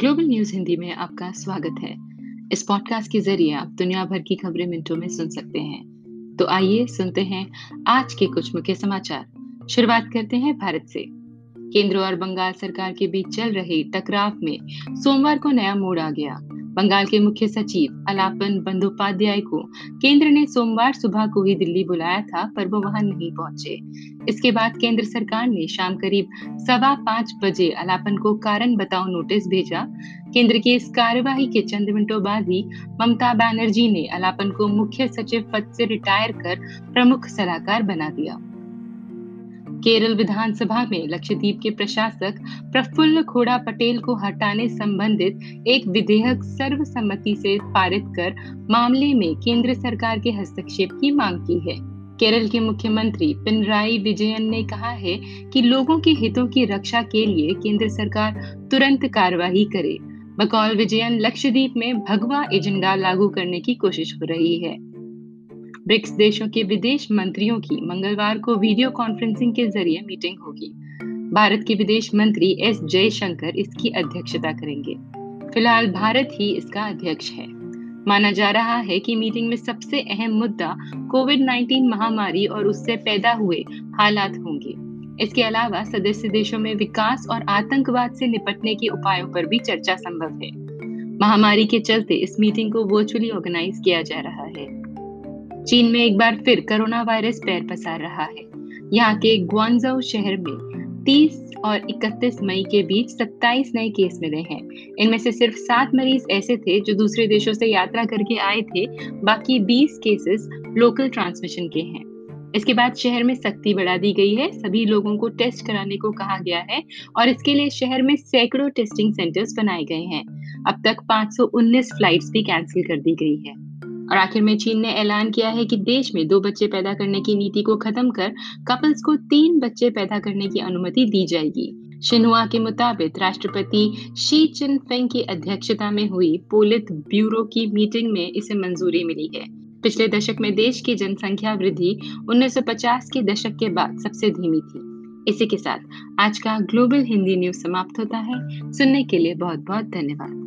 Global news Hindi में आपका स्वागत है। इस पॉडकास्ट के ज़रिए आप दुनिया भर की खबरें मिनटों में सुन सकते हैं। तो आइए सुनते हैं आज के कुछ मुख्य समाचार। शुरुआत करते हैं भारत से। केंद्र और बंगाल सरकार के बीच चल रहे टकराव में सोमवार को नया मोड़ आ गया। बंगाल के मुख्य सचिव अलापन बंदोपाध्याय को केंद्र ने सोमवार सुबह को ही दिल्ली बुलाया था, पर वो वहाँ नहीं पहुँचे। इसके बाद केंद्र सरकार ने शाम करीब सवा पाँच बजे अलापन को कारण बताओ नोटिस भेजा। केंद्र की इस कार्यवाही के चंद मिनटों बाद ही ममता बनर्जी ने अलापन को मुख्य सचिव पद से रिटायर कर प्रमुख सलाहकार बना दिया। केरल विधानसभा में लक्षद्वीप के प्रशासक प्रफुल्ल खोड़ा पटेल को हटाने संबंधित एक विधेयक सर्वसम्मति से पारित कर मामले में केंद्र सरकार के हस्तक्षेप की मांग की है। केरल के मुख्यमंत्री पिनराई विजयन ने कहा है कि लोगों के हितों की रक्षा के लिए केंद्र सरकार तुरंत कार्रवाई करे। बकौल विजयन लक्षद्वीप में भगवा एजेंडा लागू करने की कोशिश हो रही है। ब्रिक्स देशों के विदेश मंत्रियों की मंगलवार को वीडियो कॉन्फ्रेंसिंग के ज़रिए मीटिंग होगी। भारत के विदेश मंत्री एस जयशंकर इसकी अध्यक्षता करेंगे। फ़िलहाल भारत ही इसका अध्यक्ष है। माना जा रहा है कि मीटिंग में सबसे अहम मुद्दा कोविड 19 महामारी और उससे पैदा हुए हालात होंगे। इसके अलावा सदस्य देशों में विकास और आतंकवाद से निपटने के उपायों पर भी चर्चा संभव है। महामारी के चलते इस मीटिंग को वर्चुअली ऑर्गेनाइज किया जा रहा है। चीन में एक बार फिर कोरोना वायरस पैर पसार रहा है। यहाँ के ग्वांगझो शहर में 30 और 31 मई के बीच 27 नए केस मिले हैं। इनमें से सिर्फ़ सात मरीज़ ऐसे थे जो दूसरे देशों से यात्रा करके आए थे। बाकी 20 केसेस लोकल ट्रांसमिशन के हैं। इसके बाद शहर में सख्ती बढ़ा दी गई है। सभी लोगों को टेस्ट कराने को कहा गया है और इसके लिए शहर में सैकड़ों टेस्टिंग सेंटर्स बनाए गए हैं। अब तक 519 फ्लाइट्स भी कैंसिल कर दी गई है। और आखिर में चीन ने ऐलान किया है कि देश में दो बच्चे पैदा करने की नीति को खत्म कर कपल्स को तीन बच्चे पैदा करने की अनुमति दी जाएगी। शिन्हुआ के मुताबिक राष्ट्रपति शी चिनफिंग की अध्यक्षता में हुई पोलित ब्यूरो की मीटिंग में इसे मंजूरी मिली है। पिछले दशक में देश की जनसंख्या वृद्धि 1950 के दशक के बाद सबसे धीमी थी। इसी के साथ आज का ग्लोबल हिंदी न्यूज़ समाप्त होता है। सुनने के लिए बहुत बहुत धन्यवाद।